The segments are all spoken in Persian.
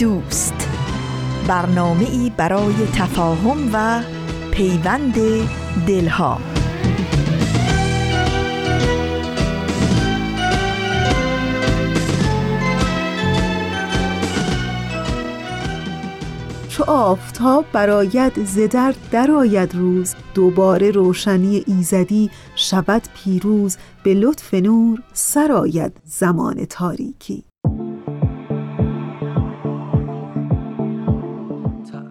دوست. برنامه ای برای تفاهم و پیوند دلها. چو آفتاب براید زدر درآید روز. دوباره روشنی ایزدی شود پیروز. به لطف نور سرآید زمان تاریکی.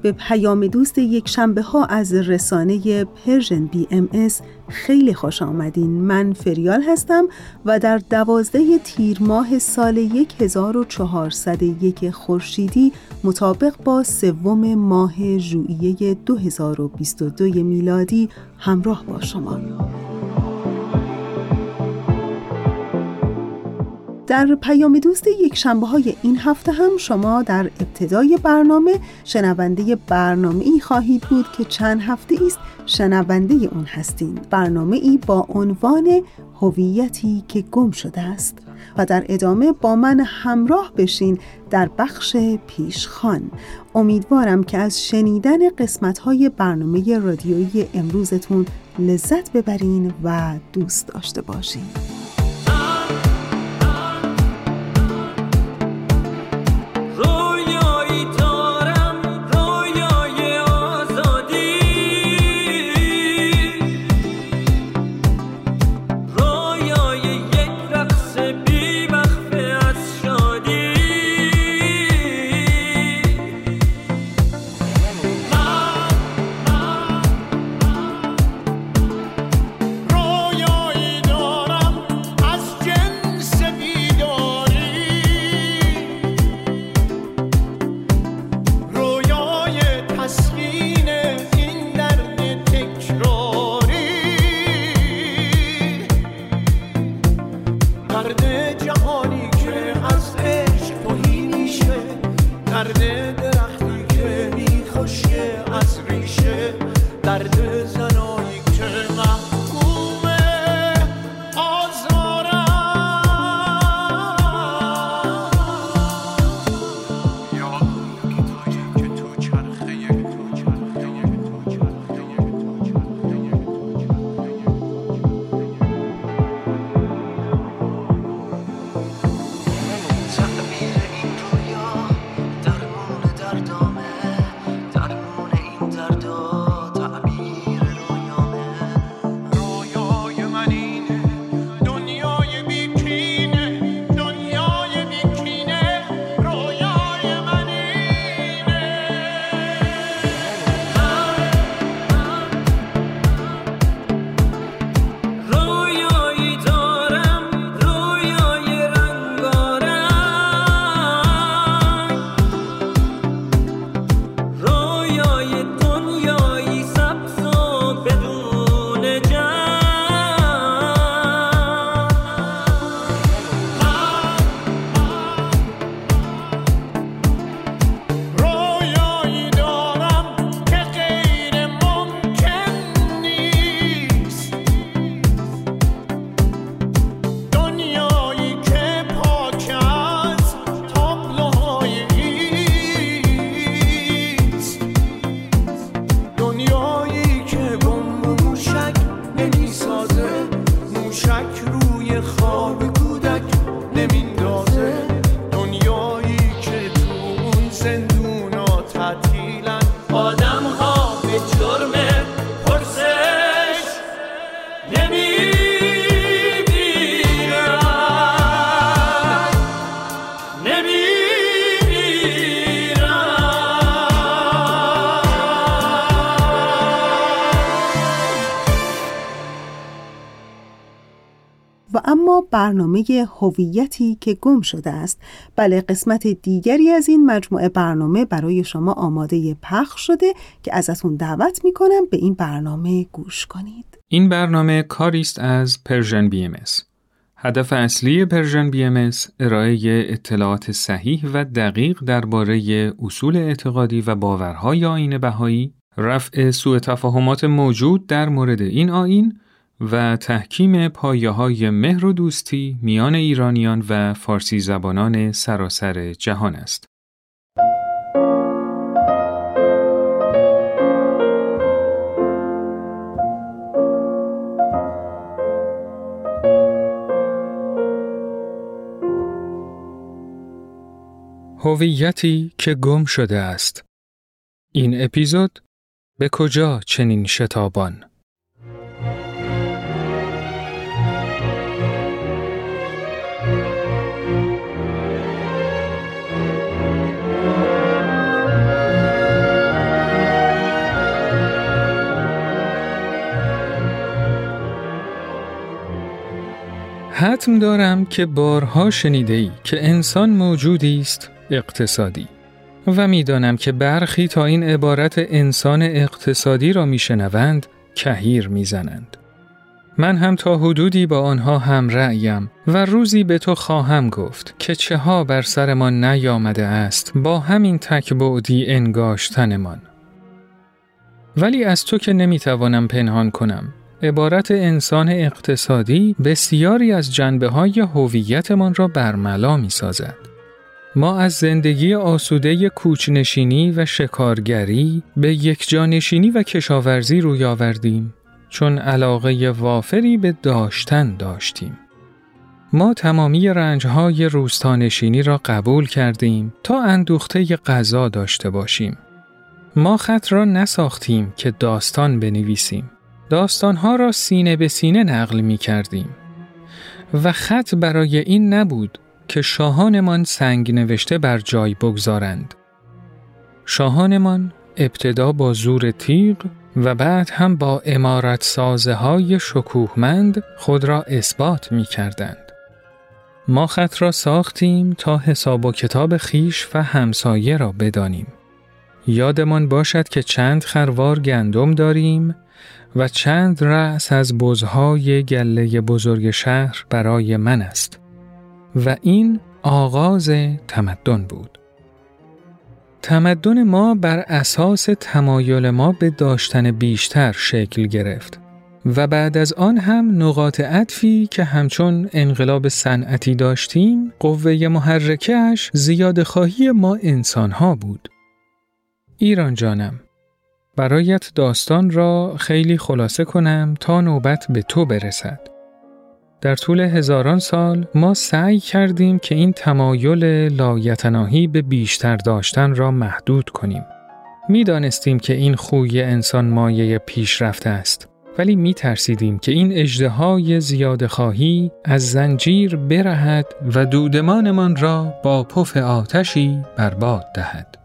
به پیام دوست یک شنبه ها از رسانه Persian BMS خیلی خوش آمدین. من فریال هستم و در دوازده تیر ماه سال 1401 خورشیدی مطابق با سوم ماه ژوئیه 2022 میلادی همراه با شما. در پیام دوست یک شنبه های این هفته هم شما در ابتدای برنامه شنونده برنامه ای خواهید بود که چند هفته است شنونده اون هستین. برنامه ای با عنوان هویتی که گم شده است. و در ادامه با من همراه بشین در بخش پیشخان. امیدوارم که از شنیدن قسمت های برنامه رادیویی امروزتون لذت ببرین و دوست داشته باشین. درختی که میخوشه از ریشه درد زن برنامه هویتی که گم شده است. بله قسمت دیگری از این مجموعه برنامه برای شما آماده پخش شده که ازتون دعوت می‌کنم به این برنامه گوش کنید. این برنامه کاری است از Persian BMS هدف اصلی Persian BMS ارائه اطلاعات صحیح و دقیق درباره اصول اعتقادی و باورهای آیین بهایی، رفع سوء تفاهمات موجود در مورد این آیین و تحکیم پایه های مهر و دوستی میان ایرانیان و فارسی زبانان سراسر جهان است. هویتی که گم شده است. این اپیزود به کجا چنین شتابان؟ حتم دارم که بارها شنیده ای که انسان موجودی است اقتصادی و می‌دانم که برخی تا این عبارت انسان اقتصادی را میشنوند کهیر می‌زنند. من هم تا حدودی با آنها هم رأیم و روزی به تو خواهم گفت که چه ها بر سرمان نیامده است با همین تکبعدی انگاشتنمان. ولی از تو که نمی‌توانم پنهان کنم عبارت انسان اقتصادی بسیاری از جنبه های هویتمان را برملا می سازد. ما از زندگی آسوده کوچنشینی و شکارگری به یک جانشینی و کشاورزی روی آوردیم چون علاقه وافری به داشتن داشتیم. ما تمامی رنجهای روستانشینی را قبول کردیم تا اندوخته غذا داشته باشیم. ما خط را نساختیم که داستان بنویسیم. داستانها را سینه به سینه نقل می کردیم. و خط برای این نبود که شاهانمان سنگ نوشته بر جای بگذارند. شاهانمان ابتدا با زور تیغ و بعد هم با امارت سازه های شکوهمند خود را اثبات می کردند. ما خط را ساختیم تا حساب و کتاب خیش و همسایه را بدانیم. یادمان باشد که چند خروار گندم داریم و چند رأس از بزهای گله بزرگ شهر برای من است. و این آغاز تمدن بود. تمدن ما بر اساس تمایل ما به داشتن بیشتر شکل گرفت و بعد از آن هم نقاط عطفی که همچون انقلاب صنعتی داشتیم قوه محرکش زیاد خواهی ما انسان ها بود. ایران جانم برایت داستان را خیلی خلاصه کنم تا نوبت به تو برسد. در طول هزاران سال ما سعی کردیم که این تمایل لایتناهی به بیشتر داشتن را محدود کنیم. می‌دانستیم که این خوی انسان مایه پیشرفت است ولی می ترسیدیم که این اجدهای زیاد خواهی از زنجیر برهد و دودمانمان را با پف آتشی برباد دهد.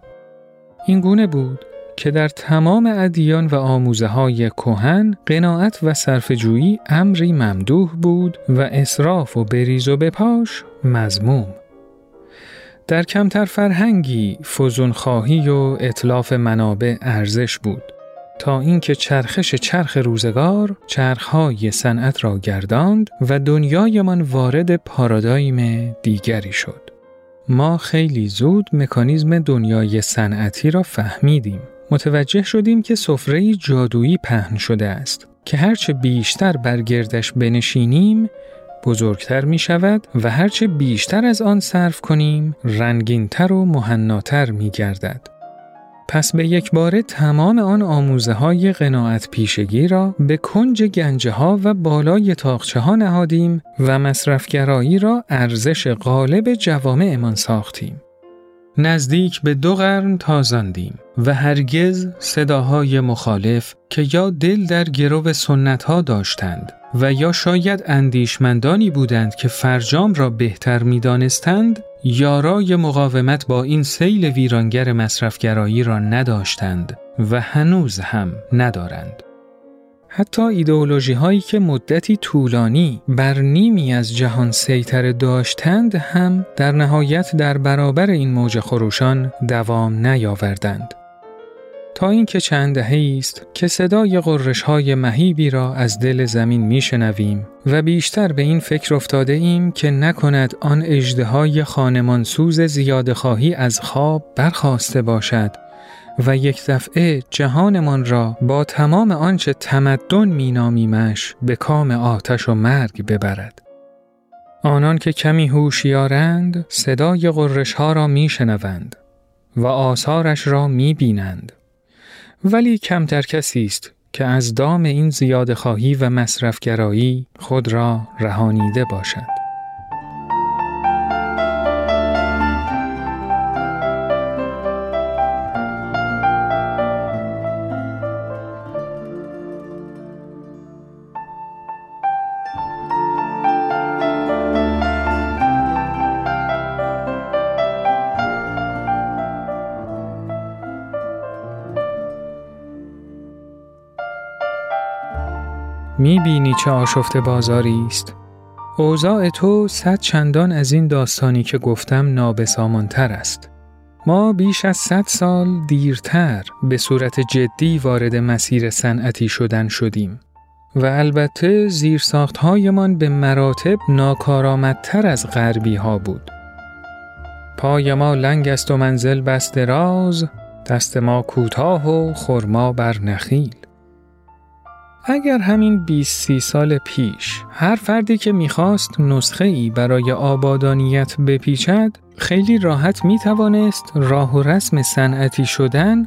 این گونه بود که در تمام ادیان و آموزه های کهن قناعت و صرفجویی امری ممدوح بود و اصراف و بریز و بپاش مزموم. در کمتر فرهنگی فزونخواهی و اطلاف منابع ارزش بود تا اینکه چرخش چرخ روزگار چرخهای صنعت را گرداند و دنیایمان وارد پارادایم دیگری شد. ما خیلی زود مکانیزم دنیای صنعتی را فهمیدیم متوجه شدیم که سفره جادویی پهن شده است که هرچه بیشتر بر گردش بنشینیم بزرگتر می شود و هرچه بیشتر از آن صرف کنیم رنگینتر و مهناتر می گردد. پس به یک باره تمام آن آموزه های قناعت پیشگی را به کنج گنجه ها و بالای تاخچه ها نهادیم و مصرفگرایی را ارزش غالب جوامعمان ساختیم. نزدیک به دو قرن تازاندیم و هرگز صداهای مخالف که یا دل در گرو سنت ها داشتند و یا شاید اندیشمندانی بودند که فرجام را بهتر می دانستند یارای مقاومت با این سیل ویرانگر مصرفگرایی را نداشتند و هنوز هم ندارند. حتی ایدئولوژی هایی که مدتی طولانی بر نیمی از جهان سیطره داشتند هم در نهایت در برابر این موج خروشان دوام نیاوردند. تا اینکه چند دهه است که صدای قررش های مهیبی را از دل زمین میشنویم و بیشتر به این فکر افتاده ایم که نکند آن اجده های خانمانسوز زیاده خواهی از خواب برخواسته باشد و یک دفعه جهانمان را با تمام آنچه تمدن مینامیمش به کام آتش و مرگ ببرد. آنان که کمی هوشیارند صدای قررش ها را میشنوند و آثارش را می‌بینند. ولی کمتر کسی است که از دام این زیاد خواهی و مصرفگرایی خود را رهانیده باشد. می بینی چه آشفته بازاری است. اوضاع تو صد چندان از این داستانی که گفتم نابسامانتر است. ما بیش از صد سال دیرتر به صورت جدی وارد مسیر صنعتی شدن شدیم و البته زیرساختهایمان به مراتب ناکارآمدتر از غربی ها بود. پای ما لنگ است و منزل بست راز، دست ما کوتاه و خرما بر نخیل. اگر همین 20 سی سال پیش هر فردی که می‌خواست نسخه ای برای آبادانیت بپیچد خیلی راحت می توانست راه و رسم صنعتی شدن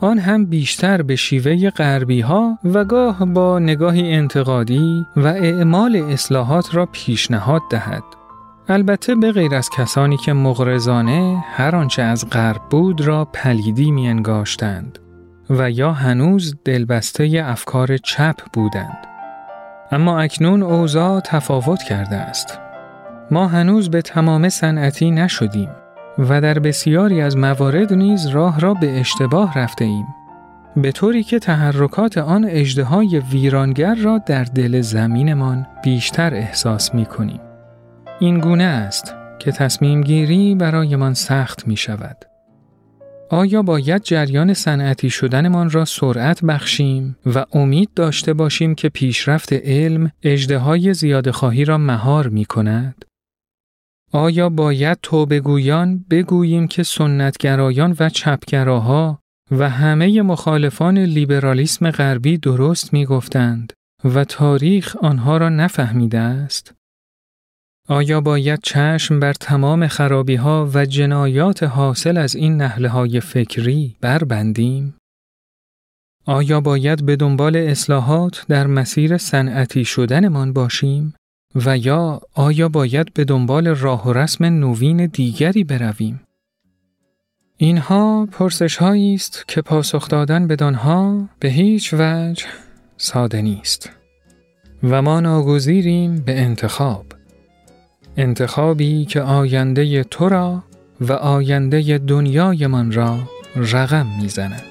آن هم بیشتر به شیوه غربی ها و گاه با نگاهی انتقادی و اعمال اصلاحات را پیشنهاد دهد. البته به غیر از کسانی که مغرزانه هر آنچه از غرب بود را پلیدی می انگاشتند. و یا هنوز دلبسته افکار چپ بودند. اما اکنون اوضاع تفاوت کرده است. ما هنوز به تمام صنعتی نشدیم و در بسیاری از موارد نیز راه را به اشتباه رفته ایم. به طوری که تحرکات آن اجدهای ویرانگر را در دل زمینمان بیشتر احساس می کنیم. این گونه است که تصمیم گیری برایمان سخت می شود. آیا باید جریان صنعتی شدنمان را سرعت بخشیم و امید داشته باشیم که پیشرفت علم اجده زیاد خواهی را مهار می کند؟ آیا باید توبگویان بگوییم که سنتگرایان و چپگراها و همه مخالفان لیبرالیسم غربی درست می گفتند و تاریخ آنها را نفهمیده است؟ آیا باید چشم بر تمام خرابی ها و جنایات حاصل از این نهله های فکری بربندیم؟ آیا باید به دنبال اصلاحات در مسیر صنعتی شدنمان باشیم؟ و یا آیا باید به دنبال راه و رسم نوین دیگری برویم؟ اینها پرسش هایی است که پاسخ دادن بدانها به هیچ وجه ساده نیست و ما ناگزیریم به انتخاب. انتخابی که آینده تو را و آینده دنیایمان را رقم می‌زند.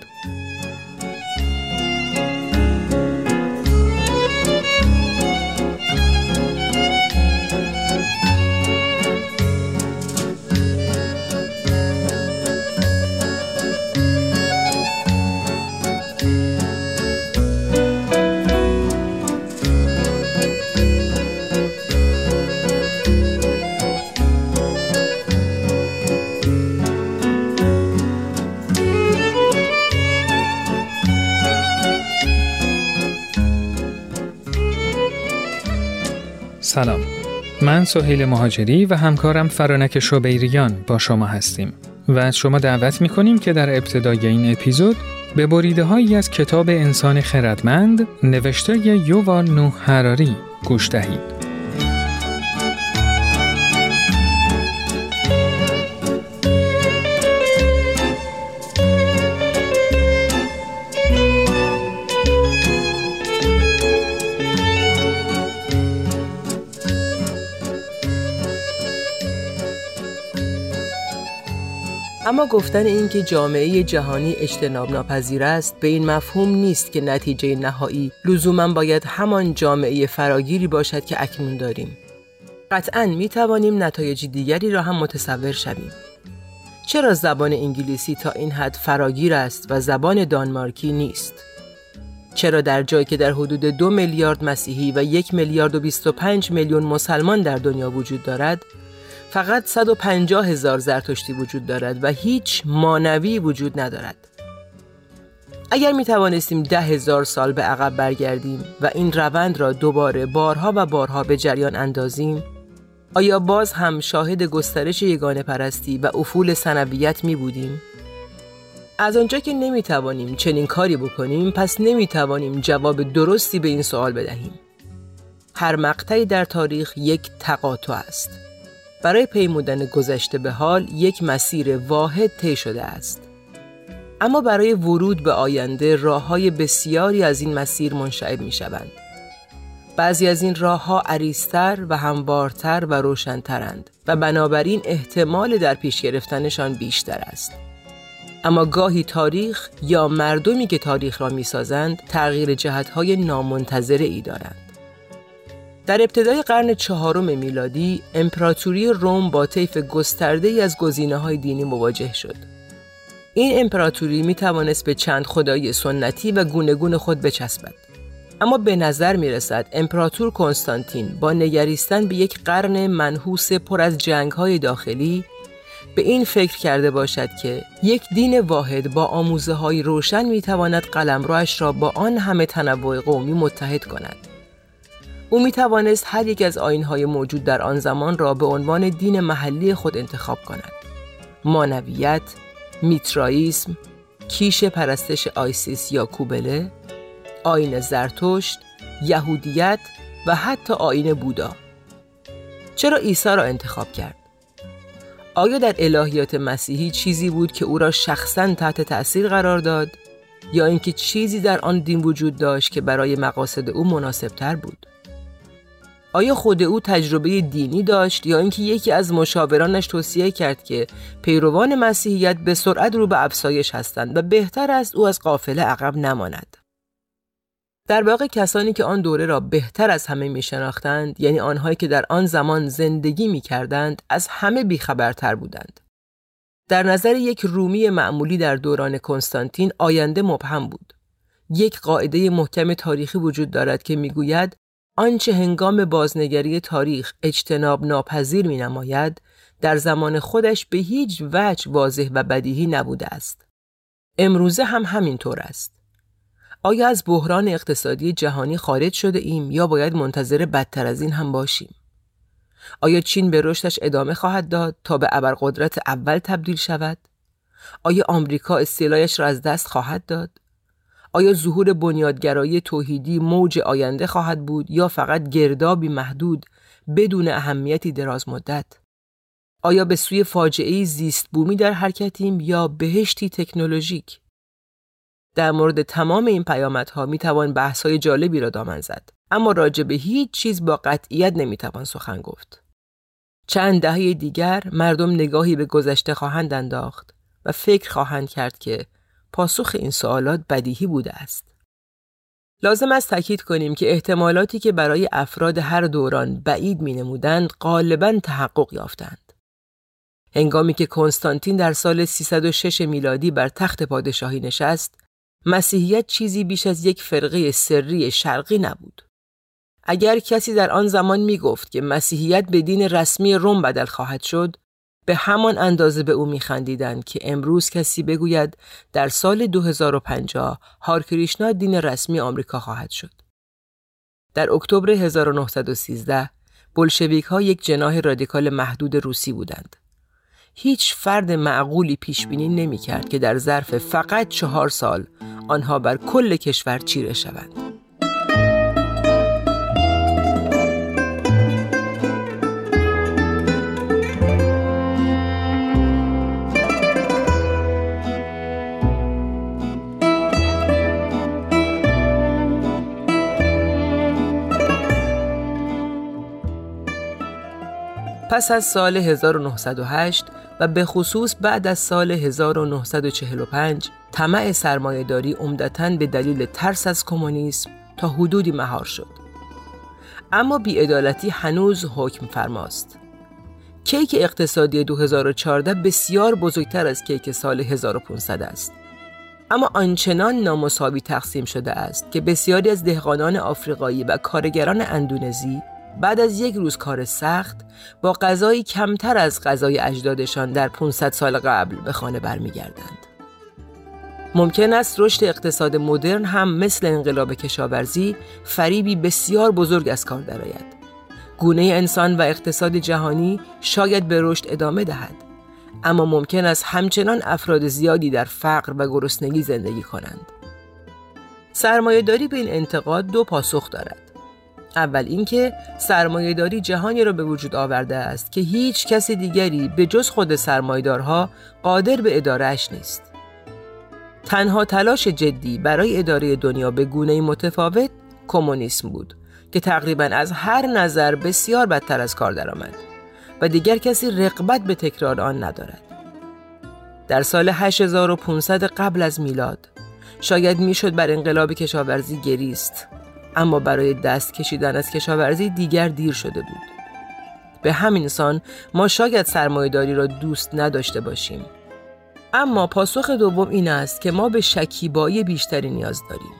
سلام من سهیل مهاجری و همکارم فرانک شبیریان با شما هستیم و از شما دعوت می کنیم که در ابتدای این اپیزود به بریده هایی از کتاب انسان خردمند نوشته یووال نوح هراری گوش دهید. اما گفتن اینکه جامعه جهانی اجتناب ناپذیر است به این مفهوم نیست که نتیجه نهایی لزوما باید همان جامعه فراگیری باشد که اکنون داریم. قطعا می توانیم نتایج دیگری را هم متصور شویم. چرا زبان انگلیسی تا این حد فراگیر است و زبان دانمارکی نیست؟ چرا در جایی که در حدود دو میلیارد مسیحی و یک میلیارد و 25 میلیون مسلمان در دنیا وجود دارد، فقط 150 هزار زرتشتی وجود دارد و هیچ مانوی وجود ندارد. اگر می توانستیم ده هزار سال به عقب برگردیم و این روند را دوباره بارها و بارها به جریان اندازیم، آیا باز هم شاهد گسترش یگانه پرستی و افول سنویت می بودیم؟ از آنجا که نمی توانیم چنین کاری بکنیم پس نمی توانیم جواب درستی به این سوال بدهیم. هر مقطعی در تاریخ یک تقاطع است. برای پیمودن گذشته به حال یک مسیر واحد طی شده است. اما برای ورود به آینده راه های بسیاری از این مسیر منشعب می شوند. بعضی از این راه ها عریضتر و هموارتر و روشنترند و بنابراین احتمال در پیش گرفتنشان بیشتر است. اما گاهی تاریخ یا مردمی که تاریخ را می‌سازند تغییر جهتهای نامنتظره ای دارند. در ابتدای قرن چهارم میلادی امپراتوری روم با طیف گسترده ای از گزینه های دینی مواجه شد. این امپراتوری می توانست به چند خدایی سنتی و گونه خود بچسبد. اما به نظر می رسد امپراتور کنستانتین با نگریستن به یک قرن منحوس پر از جنگ های داخلی به این فکر کرده باشد که یک دین واحد با آموزه های روشن می تواند قلمروش را با آن همه تنوع قومی متحد کند. او می توانست هر یک از های موجود در آن زمان را به عنوان دین محلی خود انتخاب کند. مانویت، میترائیسم، کیش پرستش آیسیس یا کوبله، آین زرتشت، یهودیت و حتی آین بودا. چرا عیسی را انتخاب کرد؟ آیا در الهیات مسیحی چیزی بود که او را شخصا تحت تأثیر قرار داد یا اینکه چیزی در آن دین وجود داشت که برای مقاصد او مناسب تر بود؟ آیا خود او تجربه دینی داشت یا اینکه یکی از مشاورانش توصیه کرد که پیروان مسیحیت به سرعت رو به افسایش هستند و بهتر است او از قافله عقب نماند؟ در واقع کسانی که آن دوره را بهتر از همه می شناختند یعنی آنهایی که در آن زمان زندگی می کردند از همه بیخبرتر بودند. در نظر یک رومی معمولی در دوران کنستانتین آینده مبهم بود. یک قاعده محکم تاریخی وجود دارد که می‌گوید آنچه هنگام بازنگری تاریخ اجتناب ناپذیر می نماید در زمان خودش به هیچ وجه واضح و بدیهی نبوده است. امروزه هم همین طور است. آیا از بحران اقتصادی جهانی خارج شده ایم یا باید منتظر بدتر از این هم باشیم؟ آیا چین به رشدش ادامه خواهد داد تا به ابرقدرت اول تبدیل شود؟ آیا آمریکا استیلایش را از دست خواهد داد؟ آیا ظهور بنیادگرایی توحیدی موج آینده خواهد بود یا فقط گردابی محدود بدون اهمیتی دراز مدت؟ آیا به سوی فاجعه زیست بومی در حرکتیم یا بهشتی تکنولوژیک؟ در مورد تمام این پیامدها می توان بحث های جالبی را دامن زد اما راجع به هیچ چیز با قطعیت نمی توان سخن گفت چند دهه دیگر مردم نگاهی به گذشته خواهند انداخت و فکر خواهند کرد که پاسخ این سوالات بدیهی بوده است لازم است تاکید کنیم که احتمالاتی که برای افراد هر دوران بعید می نمودند غالبا تحقق یافتند. هنگامی که کنستانتین در سال 306 میلادی بر تخت پادشاهی نشست، مسیحیت چیزی بیش از یک فرقه سری شرقی نبود. اگر کسی در آن زمان می گفت که مسیحیت به دین رسمی روم بدل خواهد شد، به همان اندازه به او میخندیدند که امروز کسی بگوید در سال 2050 هارکریشنا دین رسمی آمریکا خواهد شد. در اکتبر 1913 بلشویک ها یک جناح رادیکال محدود روسی بودند. هیچ فرد معقولی پیش بینی نمی کرد که در ظرف فقط چهار سال آنها بر کل کشور چیره شوند. پس از سال 1908 و به خصوص بعد از سال 1945 طمع سرمایهداری عمدتا به دلیل ترس از کمونیسم تا حدودی مهار شد. اما بیعدالتی هنوز حکم فرماست. کیک اقتصادی 2014 بسیار بزرگتر از کیک سال 1500 است. اما آنچنان نامساوی تقسیم شده است که بسیاری از دهقانان آفریقایی و کارگران اندونزی بعد از یک روز کار سخت با غذایی کمتر از غذای اجدادشان در 500 سال قبل به خانه برمیگردند. ممکن است رشد اقتصاد مدرن هم مثل انقلاب کشاورزی فریبی بسیار بزرگ از کار درآید. گونه انسان و اقتصاد جهانی شاید به رشد ادامه دهد اما ممکن است همچنان افراد زیادی در فقر و گرسنگی زندگی کنند. سرمایهداری به این انتقاد دو پاسخ دارد. اول اینکه سرمایهداری جهانی را به وجود آورده است که هیچ کسی دیگری به جز خود سرمایهدارها قادر به ادارهش نیست. تنها تلاش جدی برای اداره دنیا به گونه متفاوت کمونیسم بود که تقریبا از هر نظر بسیار بدتر از کار درآمد و دیگر کسی رقبت به تکرار آن ندارد. در سال 8500 قبل از میلاد شاید می‌شد بر انقلاب کشاورزی گریست اما برای دست کشیدن از کشاورزی دیگر دیر شده بود. به همین سان ما شاید سرمایهداری را دوست نداشته باشیم. اما پاسخ دوم این است که ما به شکیبایی بیشتری نیاز داریم.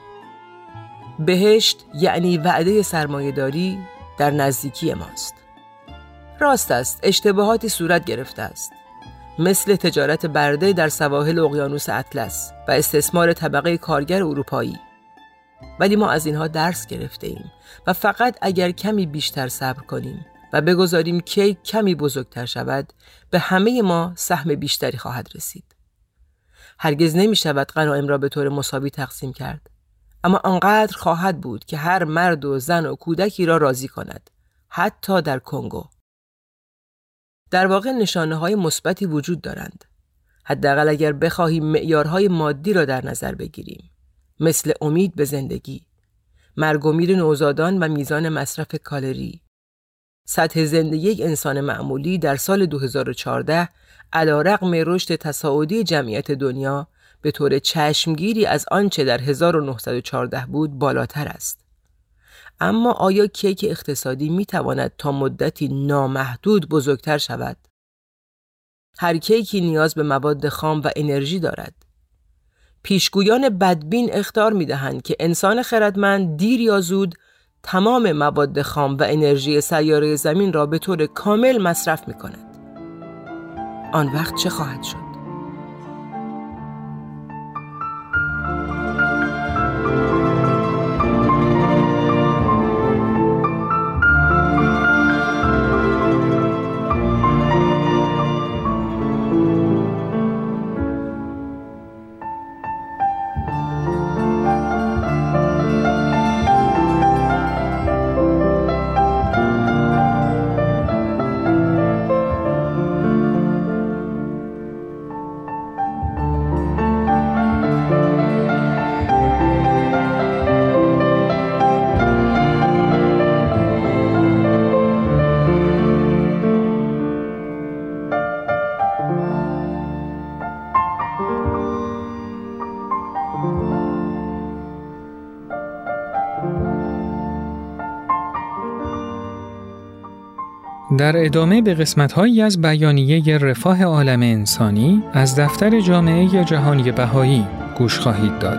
بهشت یعنی وعده سرمایهداری در نزدیکی ماست. راست است اشتباهاتی صورت گرفته است. مثل تجارت برده در سواحل اقیانوس اطلس و استثمار طبقه کارگر اروپایی ولی ما از اینها درس گرفته ایم و فقط اگر کمی بیشتر صبر کنیم و بگذاریم کی کمی بزرگتر شود به همه ما سهم بیشتری خواهد رسید. هرگز نمی شود غنایم را به طور مساوی تقسیم کرد. اما آنقدر خواهد بود که هر مرد و زن و کودکی را راضی کند. حتی در کنگو. در واقع نشانه های مثبتی وجود دارند. حداقل اگر بخواهیم معیارهای مادی را در نظر بگیریم. مثل امید به زندگی، مرگ و میر نوزادان و میزان مصرف کالری. سطح زندگی یک انسان معمولی در سال 2014 علا رقم رشد تصاعدی جمعیت دنیا به طور چشمگیری از آنچه در 1914 بود بالاتر است. اما آیا کیک اقتصادی می تواند تا مدتی نامحدود بزرگتر شود؟ هر کیکی نیاز به مواد خام و انرژی دارد. پیشگویان بدبین اختار می دهند که انسان خردمند دیر یا زود تمام مواد خام و انرژی سیاره زمین را به طور کامل مصرف می کند. آن وقت چه خواهد شد؟ در ادامه به قسمت‌هایی از بیانیه رفاه عالم انسانی از دفتر جامعه جهانی بهایی گوش خواهید داد.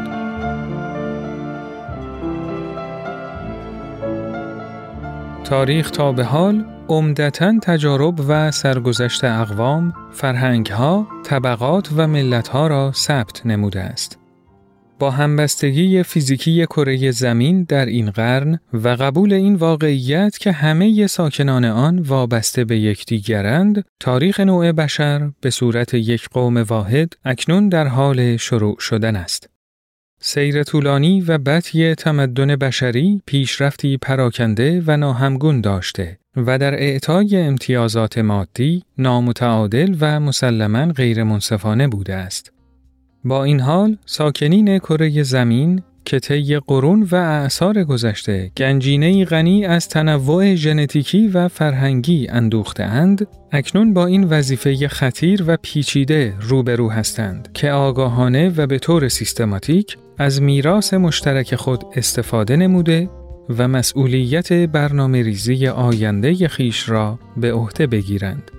تاریخ تا به حال عمدتا تجارب و سرگذشت اقوام، فرهنگها، طبقات و ملتها را ثبت نموده است. با همبستگی فیزیکی کره زمین در این قرن و قبول این واقعیت که همه ساکنان آن وابسته به یکدیگرند، تاریخ نوع بشر به صورت یک قوم واحد اکنون در حال شروع شدن است. سیر طولانی و بطی تمدن بشری پیشرفتی پراکنده و ناهمگون داشته و در اعطای امتیازات مادی نامتعادل و مسلما غیر منصفانه بوده است. با این حال ساکنین کره زمین که طی قرون و اعثار گذشته گنجینه غنی از تنوع ژنتیکی و فرهنگی اندوختهاند اکنون با این وظیفه خطیر و پیچیده روبرو هستند که آگاهانه و به طور سیستماتیک از میراث مشترک خود استفاده نموده و مسئولیت برنامه ریزی آینده خیش را به عهده بگیرند.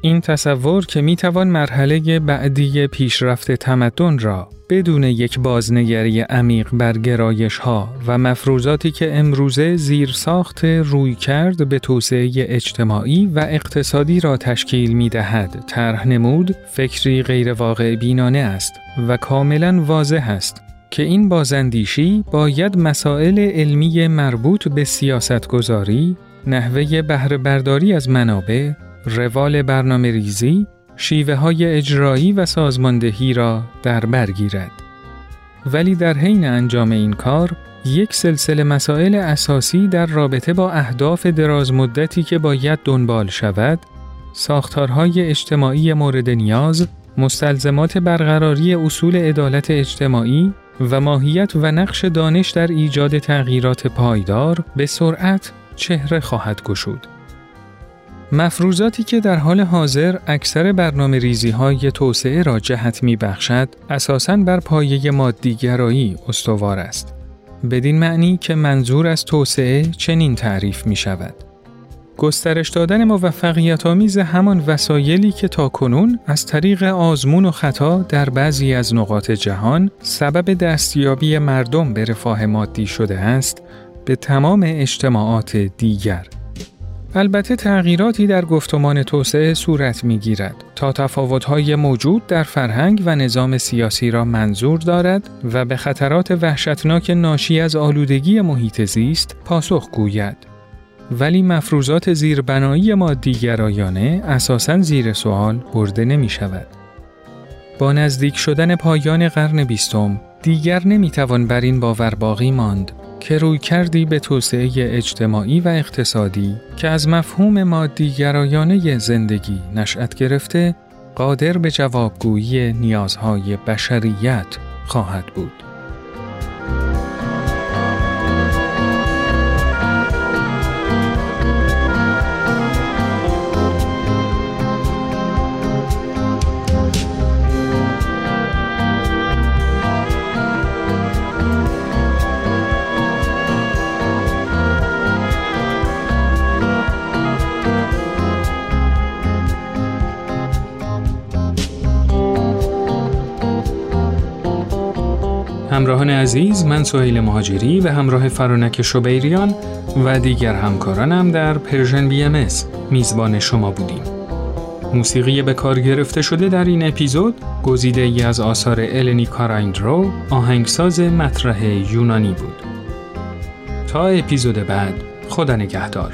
این تصور که می توان مرحله بعدی پیشرفت تمدن را بدون یک بازنگری عمیق بر گرایش ها و مفروضاتی که امروزه زیر ساخت روی کرد به توسعه اجتماعی و اقتصادی را تشکیل می دهد طرح نمود فکری غیرواقع بینانه است و کاملا واضح است که این بازندیشی باید مسائل علمی مربوط به سیاست گذاری، نحوه بهره برداری از منابع، روال برنامه ریزی، شیوه های اجرایی و سازماندهی را در بر گیرد. ولی در حین انجام این کار، یک سلسله مسائل اساسی در رابطه با اهداف دراز مدتی که باید دنبال شود، ساختارهای اجتماعی مورد نیاز، مستلزمات برقراری اصول عدالت اجتماعی و ماهیت و نقش دانش در ایجاد تغییرات پایدار به سرعت چهره خواهد گشود. مفروضاتی که در حال حاضر اکثر برنامه ریزی های توسعه را جهت می بخشد، اساساً بر پایه مادیگرایی استوار است. بدین معنی که منظور از توسعه چنین تعریف می شود. گسترش دادن موفقیت آمیز همان وسایلی که تا کنون از طریق آزمون و خطا در بعضی از نقاط جهان سبب دستیابی مردم به رفاه مادی شده است به تمام اجتماعات دیگر. البته تغییراتی در گفتمان توسعه صورت می گیرد تا تفاوت‌های موجود در فرهنگ و نظام سیاسی را منظور دارد و به خطرات وحشتناک ناشی از آلودگی محیط زیست پاسخ گوید. ولی مفروضات زیربنایی مادیگرایانه اساساً زیر سوال برده نمی شود. با نزدیک شدن پایان قرن بیستم دیگر نمی توان بر این باور باقی ماند که روی کردی به توسعه اجتماعی و اقتصادی که از مفهوم مادیگرایانه زندگی نشأت گرفته قادر به جوابگویی نیازهای بشریت خواهد بود. همراهان عزیز من سهیل مهاجری و همراه فرانک شبیریان و دیگر همکارانم در Persian BMS میزبان شما بودیم. موسیقی به کار گرفته شده در این اپیزود گزیده ای از آثار النی کارایندرو آهنگساز مطرح یونانی بود. تا اپیزود بعد خدا نگهدار.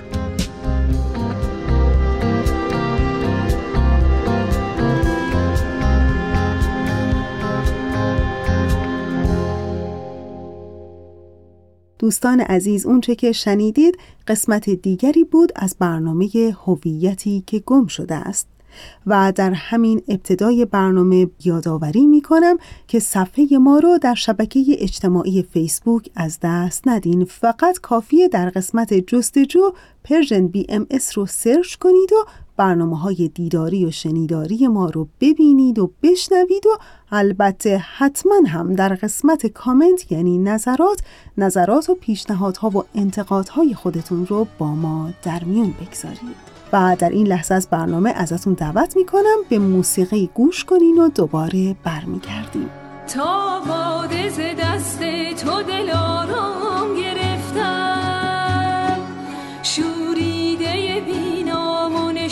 دوستان عزیز اونچه که شنیدید قسمت دیگری بود از برنامه هویتی که گم شده است. و در همین ابتدای برنامه یادآوری می کنم که صفحه ما رو در شبکه اجتماعی فیسبوک از دست ندین. فقط کافیه در قسمت جستجو Persian BMS رو search کنید و برنامه های دیداری و شنیداری ما رو ببینید و بشنوید و البته حتما هم در قسمت کامنت یعنی نظرات نظرات و پیشنهادها و انتقادهای خودتون رو با ما در میون بگذارید. و در این لحظه از برنامه ازتون دعوت می‌کنم به موسیقی گوش کنین و دوباره برمیگردیم. تا باده دست تو دل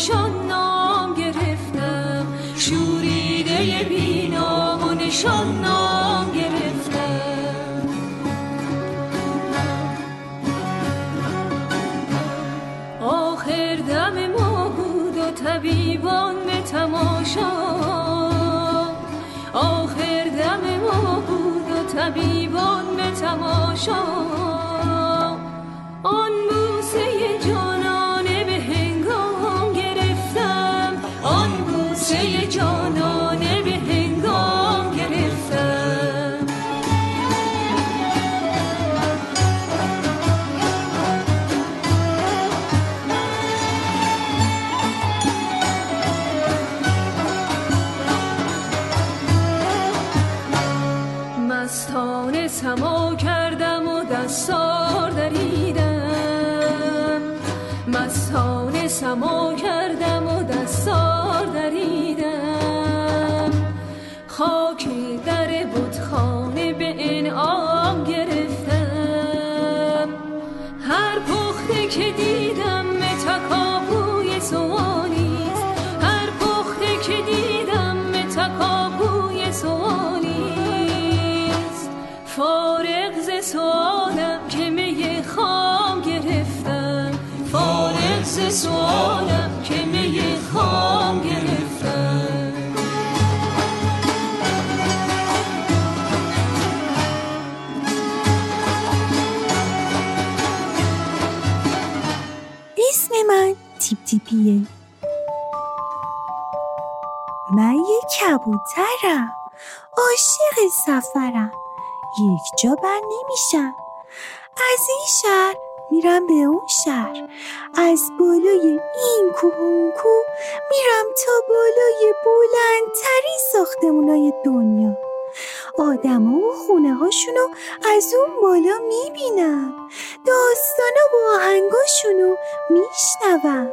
نشان نام گرفتم شوریده بینام و نشان نام گرفتم آخر دم ما بود و طبیبان به تماشا. آخر دم ما بود و طبیبان به تماشا. عاشق سفرم. یک جا بر نمیشم. از این شهر میرم به اون شهر. از بالای این کوه و اون کوه میرم تا بالای بلندترین ساختمونای دنیا. آدما و خونه هاشونو از اون بالا می‌بینم. داستانا و آهنگاشونو میشنوم.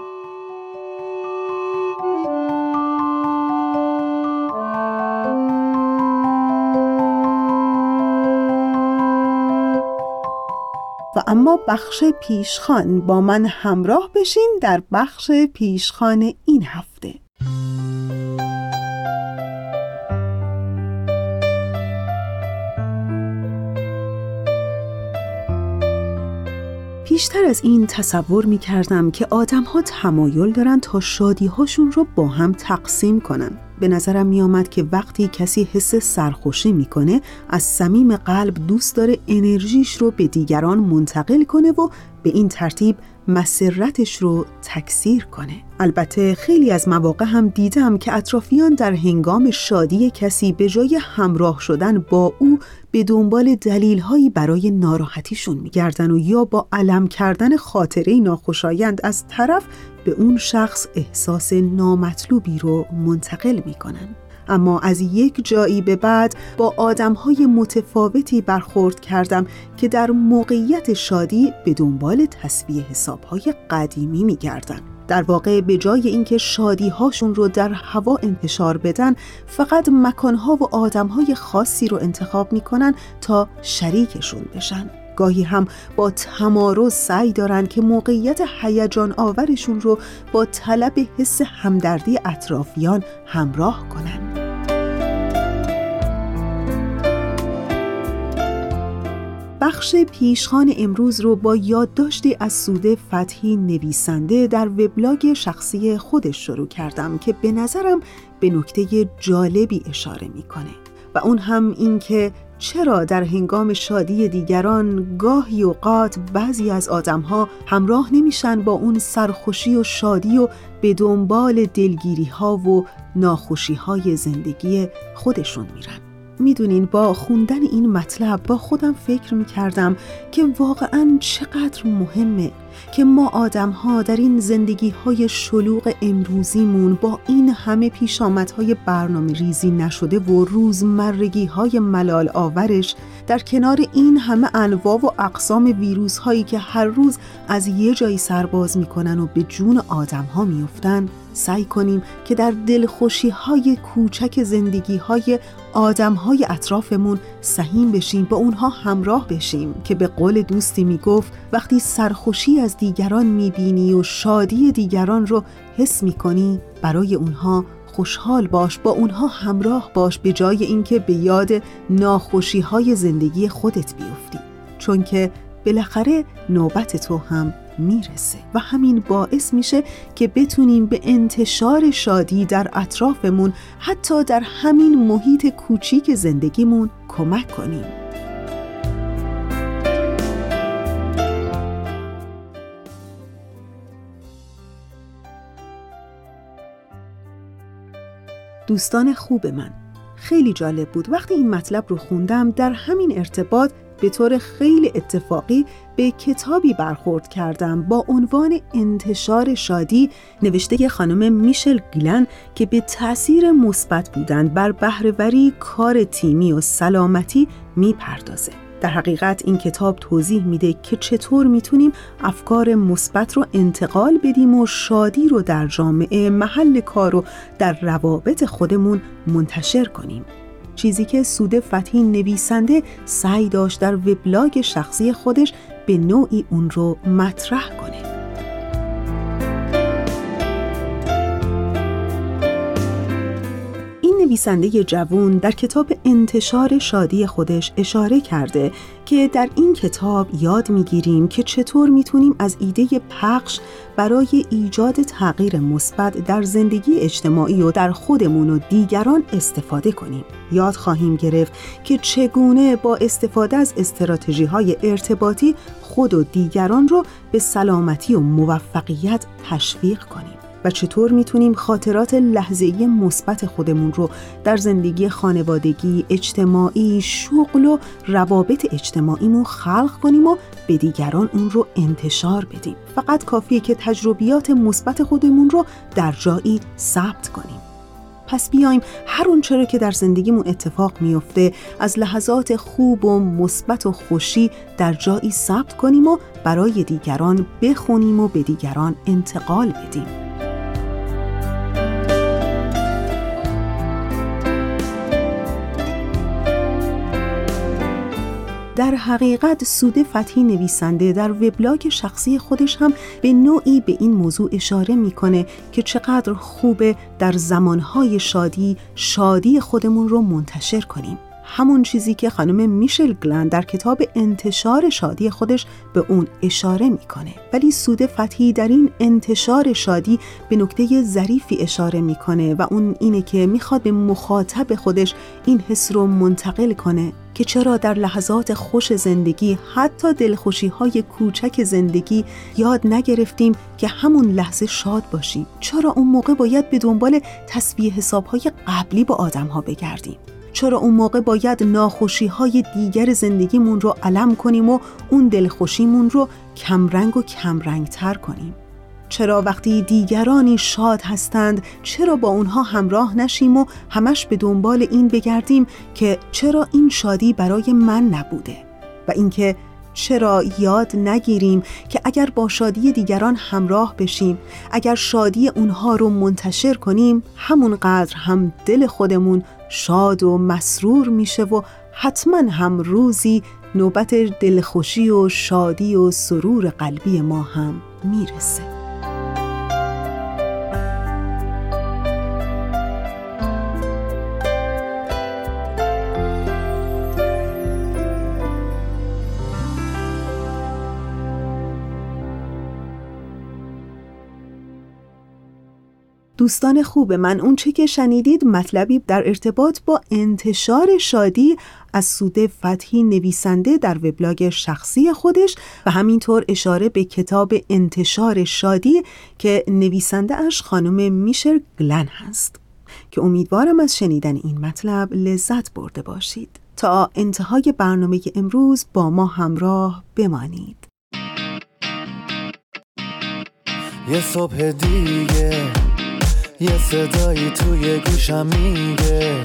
اما بخش پیشخان با من همراه بشین در بخش پیشخان این هفته. بیشتر از این تصور می کردم که آدم ها تمایل دارن تا شادی هاشون رو با هم تقسیم کنن. به نظرم می آمد که وقتی کسی حس سرخوشی می‌کنه از صمیم قلب دوست داره انرژیش رو به دیگران منتقل کنه و به این ترتیب مسرتش رو تکثیر کنه. البته خیلی از مواقع هم دیدم که اطرافیان در هنگام شادی کسی به جای همراه شدن با او به دنبال دلیلهایی برای ناراحتیشون میگردن و یا با علم کردن خاطره ناخوشایند از طرف به اون شخص احساس نامطلوبی رو منتقل می‌کنن. اما از یک جایی به بعد با آدمهای متفاوتی برخورد کردم که در موقعیت شادی به دنبال تصویه حسابهای قدیمی میگردن. در واقع به جای اینکه شادی هاشون رو در هوا انتشار بدن فقط مکانها و آدمهای خاصی رو انتخاب می‌کنن تا شریکشون بشن. گاهی هم با تمارز سعی دارند که موقعیت هیجان آورشون رو با طلب حس همدردی اطرافیان همراه کنند. بخش پیشخان امروز رو با یادداشتی از سوده فتحی نویسنده در وبلاگ شخصی خودش شروع کردم که به نظرم به نکته جالبی اشاره می‌کنه و اون هم این که چرا در هنگام شادی دیگران گاهی اوقات بعضی از آدمها همراه نمیشن با اون سرخوشی و شادی و به دنبال دلگیری ها و ناخوشی های زندگی خودشون میرن؟ می‌دونین با خوندن این مطلب با خودم فکر می‌کردم که واقعا چقدر مهمه که ما آدم ها در این زندگی های شلوغ امروزیمون با این همه پیشامدهای برنامه ریزی نشده و روزمرگی های ملال آورش در کنار این همه انواع و اقسام ویروس هایی که هر روز از یه جایی سرباز می‌کنن و به جون آدم ها سعی کنیم که در دلخوشی های کوچک زندگی های آدم های اطرافمون سهیم بشیم با اونها همراه بشیم که به قول دوستی می‌گفت وقتی سرخوشی دیگران می‌بینی و شادی دیگران رو حس می‌کنی برای اونها خوشحال باش با اونها همراه باش به جای اینکه به یاد ناخوشی های زندگی خودت بیفتی. چون که بالاخره نوبت تو هم می‌رسه و همین باعث میشه که بتونیم به انتشار شادی در اطرافمون حتی در همین محیط کوچیک زندگیمون کمک کنیم. دوستان خوب من. خیلی جالب بود. وقتی این مطلب رو خوندم در همین ارتباط به طور خیلی اتفاقی به کتابی برخورد کردم با عنوان انتشار شادی نوشته خانم میشل گیلن که به تاثیر مثبت بودن بر بهرهوری کار تیمی و سلامتی می‌پردازه. در حقیقت این کتاب توضیح میده که چطور می‌تونیم افکار مثبت رو انتقال بدیم و شادی رو در جامعه محل کار و در روابط خودمون منتشر کنیم. چیزی که سوده فتحی نویسنده سعی داشت در وبلاگ شخصی خودش به نوعی اون رو مطرح کنه. نویسنده جوون در کتاب انتشار شادی خودش اشاره کرده که در این کتاب یاد می‌گیریم که چطور می‌تونیم از ایده پخش برای ایجاد تغییر مثبت در زندگی اجتماعی و در خودمون و دیگران استفاده کنیم. یاد خواهیم گرفت که چگونه با استفاده از استراتژی های ارتباطی خود و دیگران رو به سلامتی و موفقیت تشویق کنیم. و چطور می‌تونیم خاطرات لحظه‌ای مثبت خودمون رو در زندگی خانوادگی، اجتماعی، شغل و روابط اجتماعیمون خلق کنیم و به دیگران اون رو انتشار بدیم. فقط کافیه که تجربیات مثبت خودمون رو در جایی ثبت کنیم. پس بیایم هر اون که در زندگیمون اتفاق میفته از لحظات خوب و مثبت و خوشی در جایی ثبت کنیم و برای دیگران بخونیم و به دیگران انتقال بدیم. در حقیقت سوده فتحی نویسنده در وبلاگ شخصی خودش هم به نوعی به این موضوع اشاره می‌کنه که چقدر خوبه در زمانهای شادی شادی خودمون رو منتشر کنیم. همون چیزی که خانم میشل گلن در کتاب انتشار شادی خودش به اون اشاره می‌کنه. ولی سوده فتحی در این انتشار شادی به نکته ظریفی اشاره می‌کنه و اون اینه که می‌خواد به مخاطب خودش این حس رو منتقل کنه. که چرا در لحظات خوش زندگی حتی دلخوشی های کوچک زندگی یاد نگرفتیم که همون لحظه شاد باشیم؟ چرا اون موقع باید به دنبال تصویه حساب های قبلی با آدم ها بگردیم؟ چرا اون موقع باید ناخوشی های دیگر زندگیمون رو علم کنیم و اون دلخوشیمون رو کمرنگ و کمرنگ تر کنیم؟ چرا وقتی دیگرانی شاد هستند چرا با اونها همراه نشیم و همش به دنبال این بگردیم که چرا این شادی برای من نبوده؟ و اینکه چرا یاد نگیریم که اگر با شادی دیگران همراه بشیم اگر شادی اونها رو منتشر کنیم همونقدر هم دل خودمون شاد و مسرور میشه و حتما هم روزی نوبت دلخوشی و شادی و سرور قلبی ما هم می‌رسه. دوستان خوب من اون چه که شنیدید مطلبی در ارتباط با انتشار شادی از سوده فتحی نویسنده در وبلاگ شخصی خودش و همینطور اشاره به کتاب انتشار شادی که نویسنده اش خانم میشر گلن هست. که امیدوارم از شنیدن این مطلب لذت برده باشید. تا انتهای برنامه امروز با ما همراه بمانید. یه صبح دیگه یه صدایی توی گوشم میگه.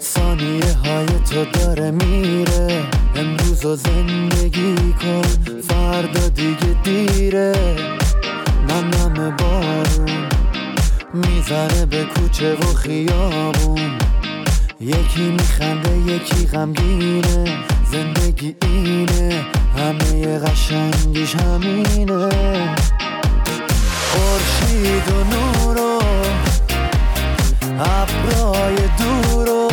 ثانیه های تو داره میره. امروز و زندگی کن فردا دیگه دیره. نم نم بارون می‌زنه به کوچه و خیابون. یکی میخنده یکی غمگینه. زندگی اینه همه قشنگیش همینه. خورشید و نور و ابرای دور و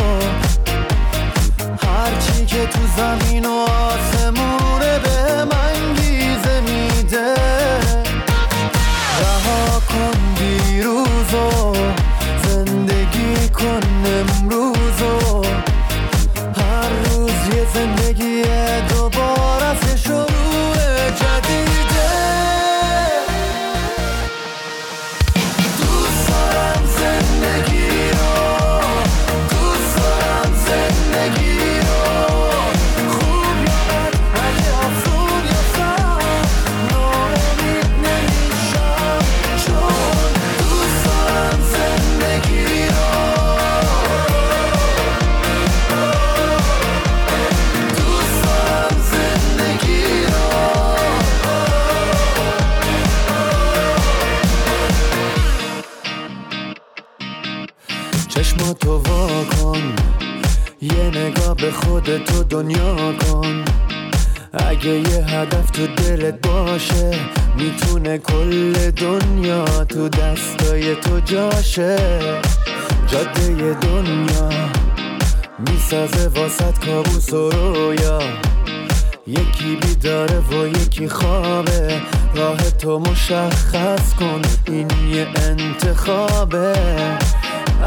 این یه انتخابه.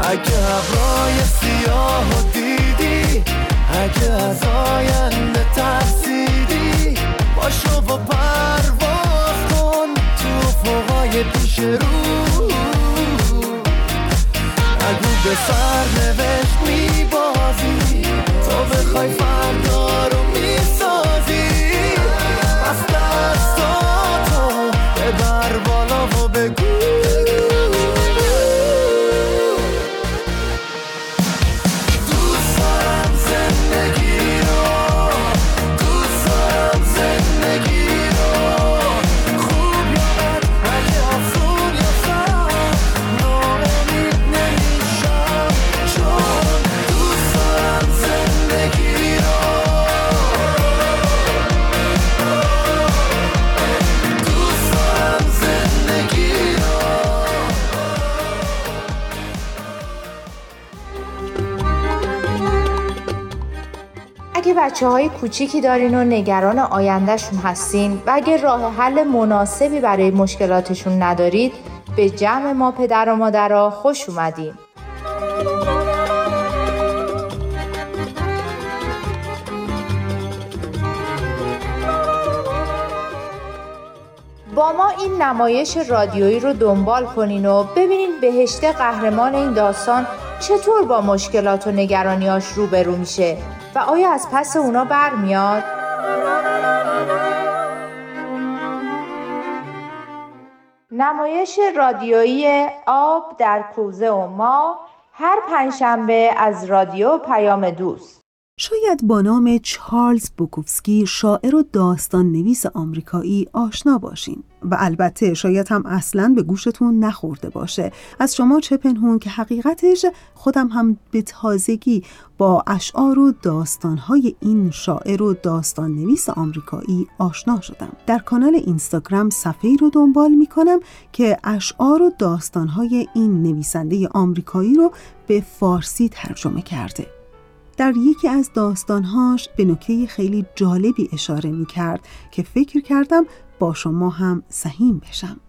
اگه ابرای سیاه و دیدی اگه از آینده ترسیدی باشو و پرواز کن تو فوقای پیش رو. اگه به سر نوشت میبازی تو بخوای فردا رو بچه های کوچیکی دارین و نگران آیندهشون هستین و اگه راه حل مناسبی برای مشکلاتشون ندارید به جمع ما پدر و مادرها خوش اومدین. با ما این نمایش رادیویی رو دنبال کنین و ببینین بهشت قهرمان این داستان چطور با مشکلات و نگرانیاش روبرو میشه و آیا از پس اونا برمیاد؟ نمایش رادیویی آب در کوزه و ما هر پنجشنبه از رادیو پیام دوست شاید با نام چارلز بوکوفسکی شاعر و داستان نویس آمریکایی آشنا باشین و البته شاید هم اصلا به گوشتون نخورده باشه. از شما چه پنهون که حقیقتش خودم هم به تازگی با اشعار و داستانهای این شاعر و داستان نویس آمریکایی آشنا شدم. در کانال اینستاگرام صفحه رو دنبال می‌کنم که اشعار و داستانهای این نویسنده آمریکایی رو به فارسی ترجمه کرده. در یکی از داستانهاش به نکته خیلی جالبی اشاره می کرد که فکر کردم با شما هم سهیم بشم.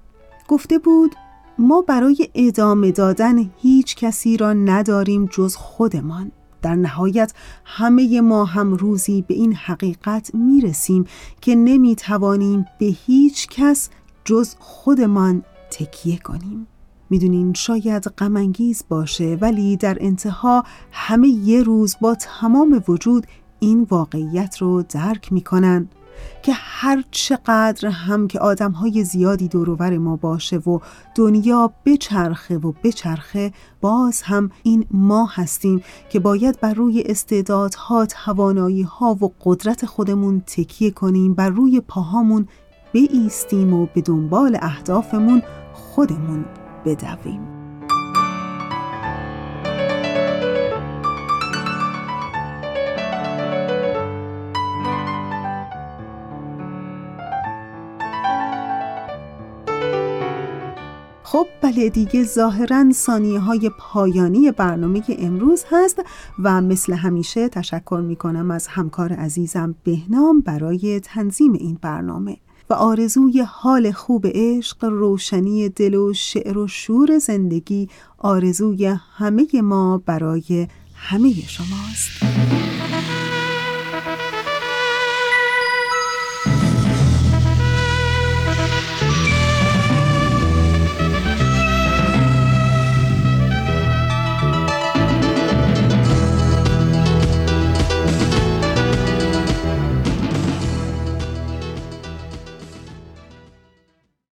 گفته بود ما برای ادامه دادن هیچ کسی را نداریم جز خودمان. در نهایت همه ما هم روزی به این حقیقت می رسیم که نمی توانیم به هیچ کس جز خودمان تکیه کنیم. می‌دونین شاید غمانگیز باشه ولی در انتها همه یه روز با تمام وجود این واقعیت رو درک می‌کنن که هر چقدر هم که آدم های زیادی دورور ما باشه و دنیا بچرخه و بچرخه باز هم این ما هستیم که باید بر روی استعدادها، توانایی ها و قدرت خودمون تکیه کنیم بر روی پاهامون بایستیم و به دنبال اهدافمون خودمون بدویم. خب بله دیگه ظاهرا ثانیه های پایانی برنامه امروز هست و مثل همیشه تشکر می کنم از همکار عزیزم بهنام برای تنظیم این برنامه. آرزوی حال خوب عشق روشنی دل و شعر و شور زندگی آرزوی همه ما برای همه شماست.